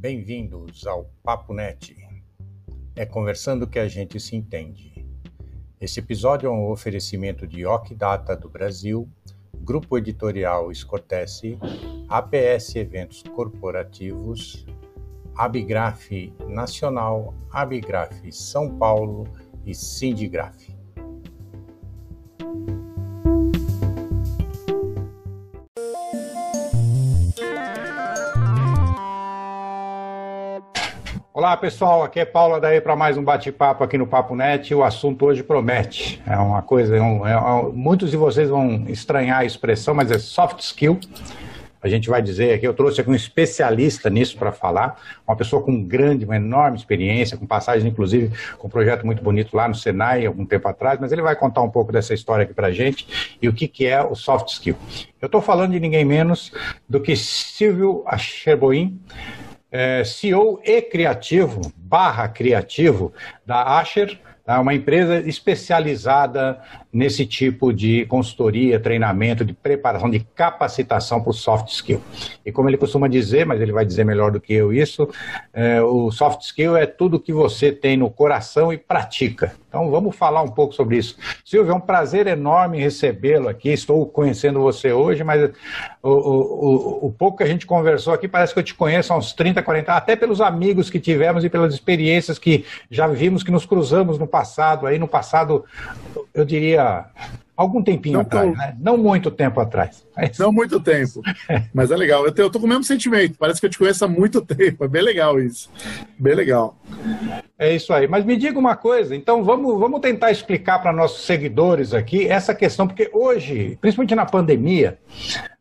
Bem-vindos ao Papo Net. É conversando que a gente se entende. Esse episódio é um oferecimento de Ocdata do Brasil, Grupo Editorial Escotesse, APS Eventos Corporativos, Abigraf Nacional, Abigraf São Paulo e Sindigraf. Olá pessoal, aqui é Paula daí para mais um bate-papo aqui no Papo Net. O assunto hoje promete. É uma coisa, é um, é, muitos de vocês vão estranhar a expressão, mas é soft skill. A gente vai dizer aqui, eu trouxe aqui um especialista nisso para falar, uma pessoa com grande, uma enorme experiência, com passagem, inclusive, com um projeto muito bonito lá no Senai, algum tempo atrás, mas ele vai contar um pouco dessa história aqui para gente e o que, que é o soft skill. Eu estou falando de ninguém menos do que Silvio Acherboim, é, CEO e criativo, barra criativo, da Asher, tá? uma empresa especializada nesse tipo de consultoria, treinamento, de preparação, de capacitação para o soft skill. E como ele costuma dizer, mas ele vai dizer melhor do que eu isso, é, o soft skill é tudo que você tem no coração e pratica. Então vamos falar um pouco sobre isso. Silvio, é um prazer enorme recebê-lo aqui. Estou conhecendo você hoje, mas o, o, o, pouco que a gente conversou aqui parece que eu te conheço há uns 30, 40, até pelos amigos que tivemos e pelas experiências que já vimos que nos cruzamos no passado, aí no passado, eu diria algum tempinho não atrás, tô... né? Não muito tempo atrás. Mas... Não muito tempo. Mas é legal. Eu, tô com o mesmo sentimento. Parece que eu te conheço há muito tempo. É bem legal isso. Bem legal. É isso aí. Mas me diga uma coisa, então vamos, vamos tentar explicar para nossos seguidores aqui essa questão, porque hoje, principalmente na pandemia,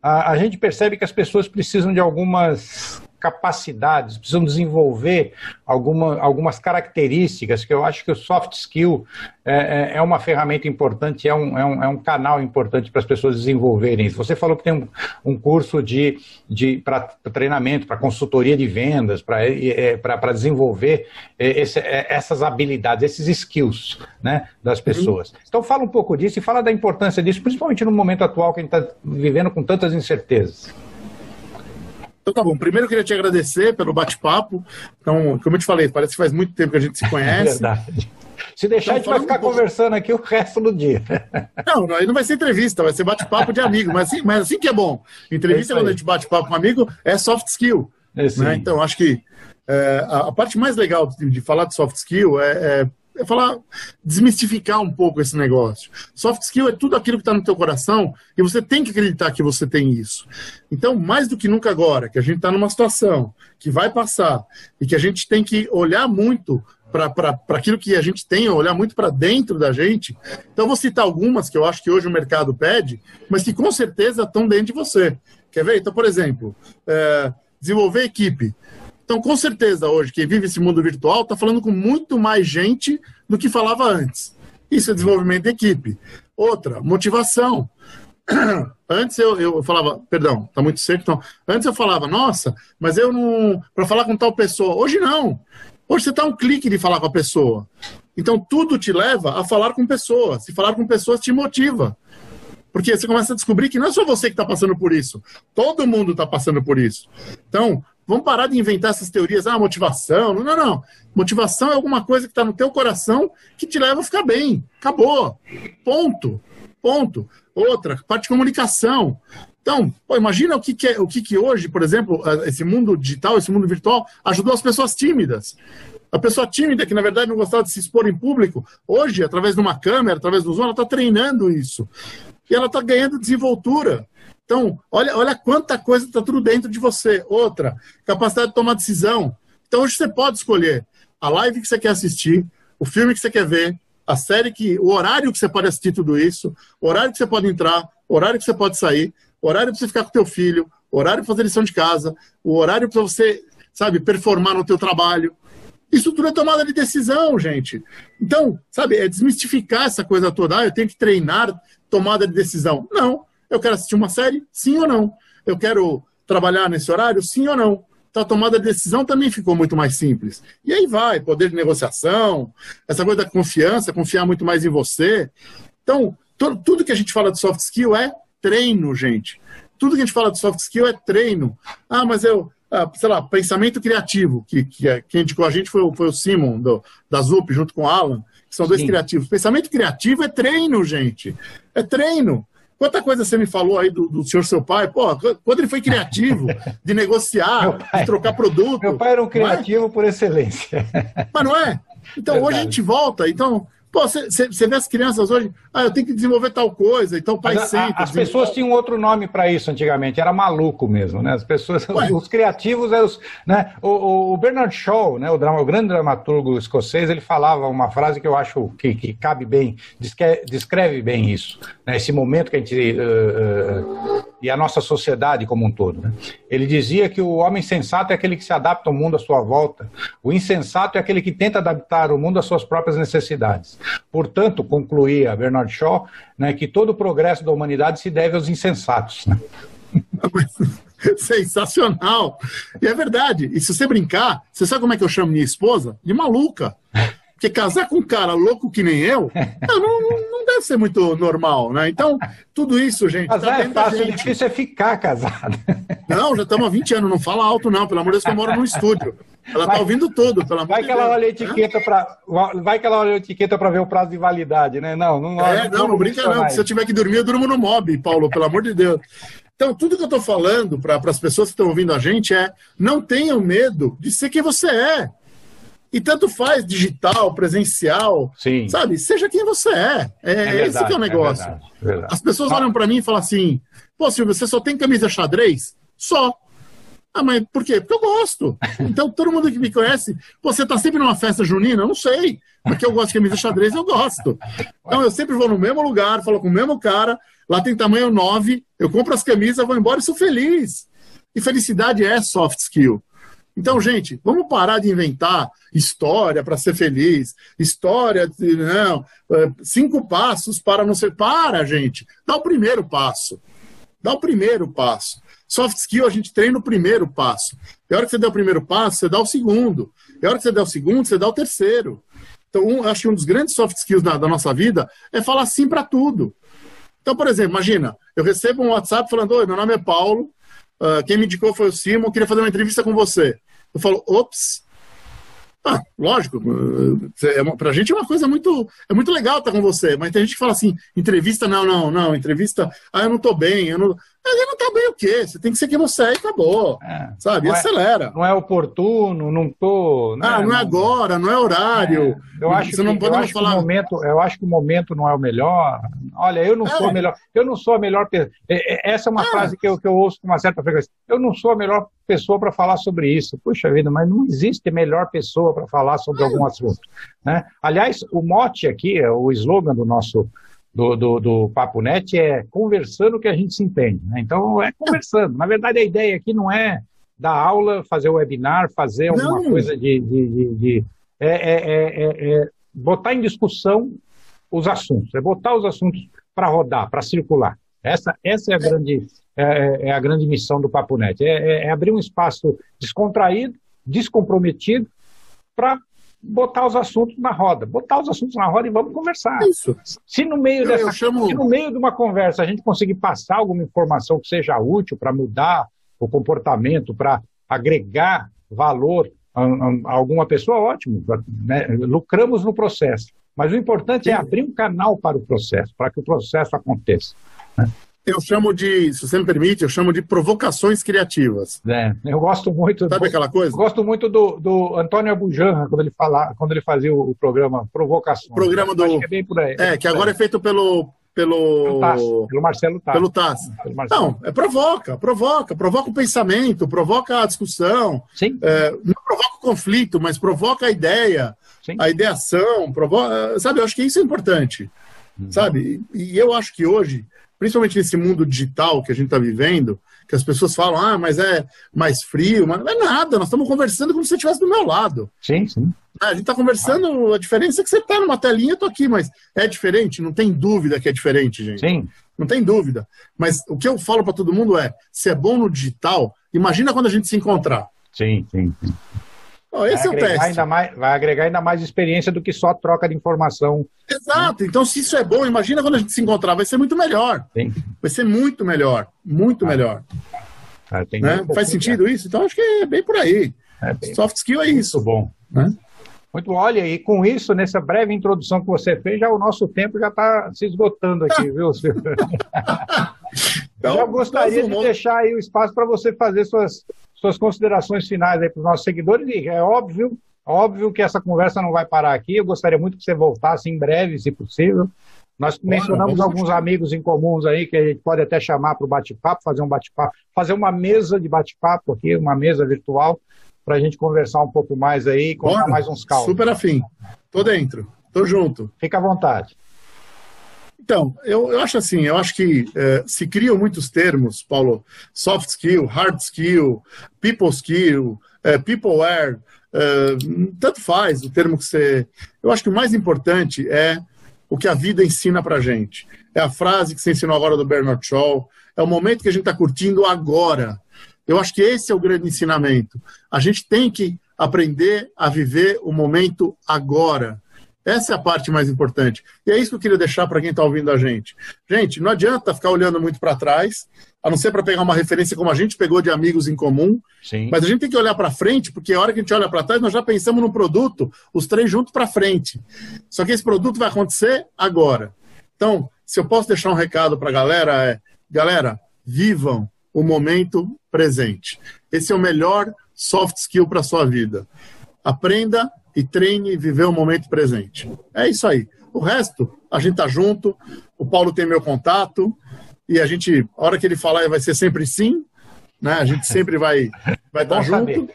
a, a gente percebe que as pessoas precisam de algumas capacidades, precisam desenvolver alguma, algumas características que eu acho que o soft skill é, é, é uma ferramenta importante, é um, é um, é um canal importante para as pessoas desenvolverem. Você falou que tem um, um curso de, de para treinamento, para consultoria de vendas, para é, é desenvolver é, esse, é, essas habilidades, esses skills né, das pessoas. Uhum. Então fala um pouco disso e fala da importância disso, principalmente no momento atual que a gente está vivendo com tantas incertezas. Então tá bom. Primeiro eu queria te agradecer pelo bate-papo. Então, como eu te falei, parece que faz muito tempo que a gente se conhece. É verdade. Se deixar, então, a gente vai ficar um conversando aqui o resto do dia. Não, aí não vai ser entrevista, vai ser bate-papo de amigo. Mas assim, mas assim que é bom. Entrevista, é quando a gente bate papo com um amigo, é soft skill. É né? Então, acho que é, a, a, parte mais legal de, de, falar de soft skill é, é falar, desmistificar um pouco esse negócio. Soft skill é tudo aquilo que está no teu coração e você tem que acreditar que você tem isso. Então, mais do que nunca agora, que a gente está numa situação que vai passar e que a gente tem que olhar muito para aquilo que a gente tem, olhar muito para dentro da gente. Então, vou citar algumas que eu acho que hoje o mercado pede, mas que com certeza estão dentro de você. Quer ver? Então, por exemplo, é, desenvolver equipe. Então, com certeza, hoje, quem vive esse mundo virtual está falando com muito mais gente do que falava antes. Isso é desenvolvimento de equipe. Outra, motivação. Antes eu, eu falava, perdão, está muito seco, então. Antes eu falava, nossa, mas eu não. Para falar com tal pessoa. Hoje não. Hoje você está um clique de falar com a pessoa. Então tudo te leva a falar com pessoas. Se falar com pessoas te motiva. Porque você começa a descobrir que não é só você que está passando por isso. Todo mundo está passando por isso. Então, Vamos parar de inventar essas teorias, ah, motivação. Não, não. Motivação é alguma coisa que está no teu coração que te leva a ficar bem. Acabou. Ponto. Ponto. Outra, parte de comunicação. Então, pô, imagina o que, que é, o que, que hoje, por exemplo, esse mundo digital, esse mundo virtual, ajudou as pessoas tímidas. A pessoa tímida, que na verdade não gostava de se expor em público, hoje, através de uma câmera, através do Zoom, ela está treinando isso. E ela está ganhando desenvoltura. Então, olha, olha quanta coisa está tudo dentro de você. Outra, capacidade de tomar decisão. Então, hoje você pode escolher a live que você quer assistir, o filme que você quer ver, a série que. o horário que você pode assistir tudo isso, o horário que você pode entrar, o horário que você pode sair, o horário para você ficar com teu filho, o horário para fazer lição de casa, o horário para você, sabe, performar no teu trabalho. Isso tudo é tomada de decisão, gente. Então, sabe, é desmistificar essa coisa toda. Ah, eu tenho que treinar tomada de decisão. Não. Eu quero assistir uma série? Sim ou não? Eu quero trabalhar nesse horário? Sim ou não? Então a tomada de decisão também ficou muito mais simples. E aí vai, poder de negociação, essa coisa da confiança, confiar muito mais em você. Então, tudo que a gente fala de soft skill é treino, gente. Tudo que a gente fala de soft skill é treino. Ah, mas eu, ah, sei lá, pensamento criativo, que, que é, quem indicou a gente foi, foi o Simon, do, da ZUP, junto com o Alan, que são Sim. dois criativos. Pensamento criativo é treino, gente. É treino. Quanta coisa você me falou aí do, do senhor seu pai? Pô, quando ele foi criativo de negociar, pai, de trocar produto. Meu pai era um é? criativo é? por excelência. Mas não é? Então Verdade. hoje a gente volta. Então, Pô, você vê as crianças hoje, ah, eu tenho que desenvolver tal coisa, então o pai Mas senta. as pessoas tinham outro nome para isso antigamente, era maluco mesmo, né? As pessoas, os, os, criativos eram os. Né? O, o, Bernard Shaw, né? o, drama, o grande dramaturgo escocês, ele falava uma frase que eu acho que, que cabe bem, descreve, descreve bem isso, né? esse momento que a gente. Uh, uh, e a nossa sociedade como um todo. Né? Ele dizia que o homem sensato é aquele que se adapta ao mundo à sua volta, o insensato é aquele que tenta adaptar o mundo às suas próprias necessidades. Portanto, concluía Bernard Shaw né, que todo o progresso da humanidade se deve aos insensatos. Né? Sensacional! E é verdade. E se você brincar, você sabe como é que eu chamo minha esposa? De maluca. Porque casar com um cara louco que nem eu, não, não, deve ser muito normal, né? Então, tudo isso, gente. Tá casar tá é fácil, o difícil é ficar casado. Não, já estamos há 20 anos, não fala alto, não. Pelo amor de Deus, que eu moro num estúdio. Ela está ouvindo tudo, pelo amor vai de que Deus. Ela olha a etiqueta pra, vai que ela olha a etiqueta para ver o prazo de validade, né? Não, não É, não, não, não brinca, não. Se eu tiver que dormir, eu durmo no mob, Paulo, pelo amor de Deus. Então, tudo que eu estou falando para as pessoas que estão ouvindo a gente é: não tenham medo de ser quem você é. E tanto faz digital, presencial, Sim. sabe? Seja quem você é. É, é verdade, esse que é o negócio. É verdade, verdade. As pessoas olham para mim e falam assim: pô, Silvio, você só tem camisa xadrez? Só. Ah, mas por quê? Porque eu gosto. Então, todo mundo que me conhece, você tá sempre numa festa junina? Eu não sei. Porque eu gosto de camisa xadrez, eu gosto. Então, eu sempre vou no mesmo lugar, falo com o mesmo cara, lá tem tamanho 9, eu compro as camisas, vou embora e sou feliz. E felicidade é soft skill. Então, gente, vamos parar de inventar história para ser feliz, história, de, não, é, cinco passos para não ser. Para, gente, dá o primeiro passo. Dá o primeiro passo. Soft skill, a gente treina o primeiro passo. E a hora que você der o primeiro passo, você dá o segundo. E a hora que você der o segundo, você dá o terceiro. Então, um, acho que um dos grandes soft skills da, da nossa vida é falar sim para tudo. Então, por exemplo, imagina, eu recebo um WhatsApp falando: Oi, meu nome é Paulo, uh, quem me indicou foi o Simon, queria fazer uma entrevista com você. Eu falo, ops. Ah, lógico, é pra gente é uma coisa muito. É muito legal estar com você, mas tem gente que fala assim: entrevista, não, não, não, entrevista, ah, eu não tô bem, eu não. Ele não tá bem o quê? Você tem que ser quem você é e acabou. É, sabe? E é- acelera. É, não é oportuno, não tô. Né? Ah, não, é agora, não é horário. É, eu acho, você que, não pode eu acho falar... que o momento, eu acho que o momento não é o melhor. Olha, eu não é. sou a melhor. Eu não sou a melhor pessoa. Essa é uma frase que eu, que eu ouço com uma certa frequência. Eu não sou a melhor pessoa para falar sobre isso. Puxa vida, mas não existe melhor pessoa para falar sobre algum assunto. Né? Aliás, o mote aqui, o slogan do nosso do, do, do Papo Net é conversando que a gente se entende. Né? Então, é conversando. Na verdade, a ideia aqui não é dar aula, fazer webinar, fazer alguma não. coisa de. de, de, de é, é, é, é, botar em discussão os assuntos, é botar os assuntos para rodar, para circular. Essa, essa é a grande, é, a grande missão do Papo Net. É, abrir um espaço descontraído, descomprometido, para botar os assuntos na roda, botar os assuntos na roda e vamos conversar. Isso. Se no meio eu, dessa, eu chamo... se no meio de uma conversa a gente conseguir passar alguma informação que seja útil para mudar o comportamento, para agregar valor a, a, alguma pessoa, ótimo, né? lucramos no processo. Mas o importante Sim. é abrir um canal para o processo, para que o processo aconteça. Né? Eu chamo de, se você me permite, eu chamo de provocações criativas. É, eu gosto muito. Sabe aquela coisa? Gosto muito do, do Antônio Abujanra, quando ele fala, quando ele fazia o, programa Provocações. O programa do. é bem por aí. É, que agora é feito pelo. Pelo, Tass, pelo Marcelo Tass. Pelo Tass. Pelo Não, é provoca, provoca, provoca o pensamento, provoca a discussão. Sim. É, não provoca o conflito, mas provoca a ideia, Sim. a ideação, provoca. Sabe, eu acho que isso é importante. Hum. Sabe? E eu acho que hoje principalmente nesse mundo digital que a gente está vivendo, que as pessoas falam, ah, mas é mais frio, mas não é nada, nós estamos conversando como se você estivesse do meu lado. Sim, sim. É, a gente está conversando, a diferença é que você está numa telinha, eu estou aqui, mas é diferente, não tem dúvida que é diferente, gente. Sim. Não tem dúvida. Mas o que eu falo para todo mundo é, se é bom no digital, imagina quando a gente se encontrar. Sim, sim. sim. Oh, esse é o teste. Ainda mais, vai agregar ainda mais experiência do que só troca de informação. Exato. Então, se isso é bom, imagina quando a gente se encontrar, vai ser muito melhor. Sim. Vai ser muito melhor. Muito ah. melhor. É, né? Faz sentido isso? Então acho que é bem por aí. É bem... Soft skill é isso. Muito bom. Né? Muito bom. Olha, e com isso, nessa breve introdução que você fez, já o nosso tempo já está se esgotando aqui, viu, Silvio? então, já gostaria de deixar aí o espaço para você fazer suas, suas considerações finais aí para os nossos seguidores. E é óbvio, óbvio que essa conversa não vai parar aqui. Eu gostaria muito que você voltasse em breve, se possível. Nós mencionamos alguns amigos em comuns aí que a gente pode até chamar para o bate-papo, fazer um bate-papo, fazer uma mesa de bate-papo aqui, uma mesa virtual para a gente conversar um pouco mais aí contar mais uns caldos. Super afim. Tô dentro. Tô junto. Fica à vontade. Então, eu, eu acho assim, eu acho que é, se criam muitos termos, Paulo, soft skill, hard skill, people skill, é, peopleware, é, tanto faz o termo que você... Eu acho que o mais importante é o que a vida ensina pra gente. É a frase que você ensinou agora do Bernard Shaw, é o momento que a gente está curtindo agora. Eu acho que esse é o grande ensinamento. A gente tem que aprender a viver o momento agora. Essa é a parte mais importante. E é isso que eu queria deixar para quem está ouvindo a gente. Gente, não adianta ficar olhando muito para trás, a não ser para pegar uma referência como a gente pegou de amigos em comum. Sim. Mas a gente tem que olhar para frente, porque a hora que a gente olha para trás, nós já pensamos no produto, os três juntos para frente. Só que esse produto vai acontecer agora. Então, se eu posso deixar um recado para a galera, é: galera, vivam o momento presente. Esse é o melhor soft skill para a sua vida. Aprenda e treine viver o momento presente. É isso aí. O resto, a gente tá junto. O Paulo tem meu contato e a gente, a hora que ele falar, vai ser sempre sim, né? A gente sempre vai vai estar tá junto.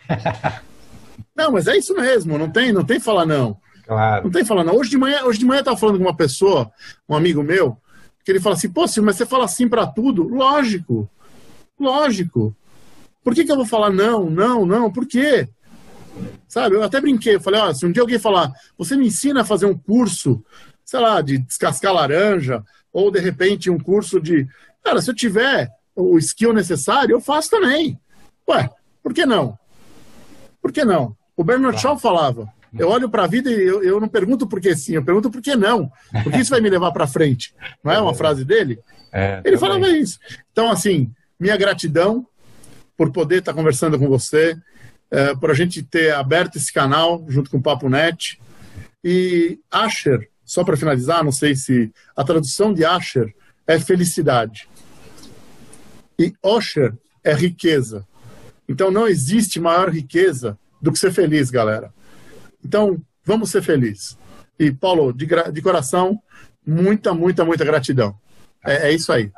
Não, mas é isso mesmo. Não tem, não tem falar não. Claro. Não tem falar não. Hoje de manhã, hoje de manhã eu tava falando com uma pessoa, um amigo meu, que ele fala assim: "Pô, mas você fala sim para tudo?" Lógico. Lógico. Por que, que eu vou falar não, não, não? Por quê? Sabe, eu até brinquei, eu falei, ó, se um dia alguém falar, você me ensina a fazer um curso, sei lá, de descascar laranja, ou de repente um curso de. Cara, se eu tiver o skill necessário, eu faço também. Ué, por que não? Por que não? O Bernard Shaw falava. Eu olho para a vida e eu, eu, não pergunto por que sim, eu pergunto por que não. Porque isso vai me levar para frente. Não é uma frase dele? É, Ele também. falava isso. Então, assim, minha gratidão por poder estar conversando com você, é, por a gente ter aberto esse canal junto com o Papo Net. E Asher, só para finalizar, não sei se a tradução de Asher é felicidade. E Osher é riqueza. Então não existe maior riqueza do que ser feliz, galera. Então, vamos ser felizes. E, Paulo, de, de coração, muita, muita, muita gratidão. É, é isso aí.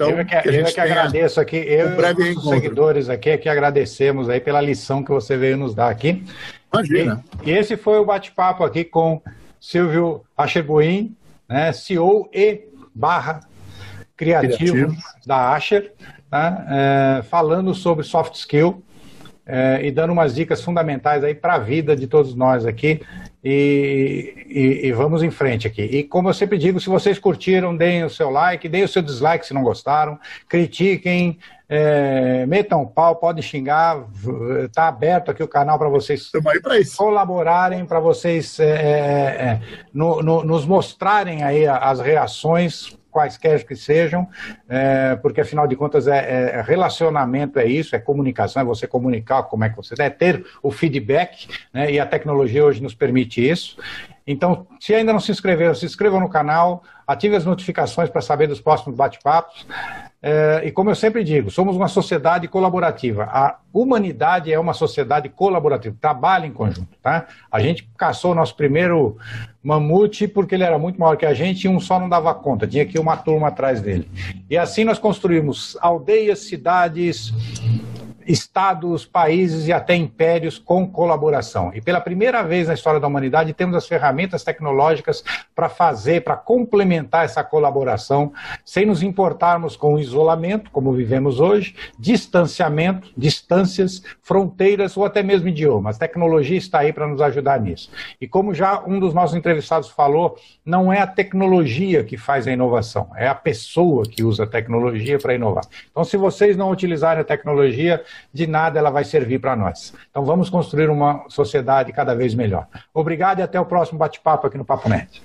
Então, eu que, que, eu que agradeço aqui, eu um e os seguidores aqui, que agradecemos aí pela lição que você veio nos dar aqui. Imagina. E, e esse foi o bate-papo aqui com Silvio Acherbuin, né, CEO e barra criativo, criativo. da Asher, né, é, falando sobre soft skill é, e dando umas dicas fundamentais aí para a vida de todos nós aqui. E, e, e, vamos em frente aqui. E como eu sempre digo, se vocês curtiram, deem o seu like, deem o seu dislike se não gostaram, critiquem, é, metam pau, podem xingar, está aberto aqui o canal para vocês colaborarem, para vocês é, é, é, no, no, nos mostrarem aí as reações quaisquer que sejam, é, porque afinal de contas é, é, relacionamento é isso, é comunicação, é você comunicar como é que você é ter o feedback, né, e a tecnologia hoje nos permite isso. Então, se ainda não se inscreveram, se inscrevam no canal, ative as notificações para saber dos próximos bate-papos. É, e como eu sempre digo, somos uma sociedade colaborativa. A humanidade é uma sociedade colaborativa, trabalha em conjunto. Tá? A gente caçou o nosso primeiro mamute porque ele era muito maior que a gente e um só não dava conta, tinha que ir uma turma atrás dele. E assim nós construímos aldeias, cidades, estados, países e até impérios com colaboração. E pela primeira vez na história da humanidade temos as ferramentas tecnológicas para fazer, para complementar essa colaboração, sem nos importarmos com o isolamento, como vivemos hoje, distanciamento, distâncias, fronteiras ou até mesmo idiomas. A tecnologia está aí para nos ajudar nisso. E como já um dos nossos entrevistados falou, não é a tecnologia que faz a inovação, é a pessoa que usa a tecnologia para inovar. Então, se vocês não utilizarem a tecnologia, de nada ela vai servir para nós. Então vamos construir uma sociedade cada vez melhor. Obrigado e até o próximo bate-papo aqui no Papo Net.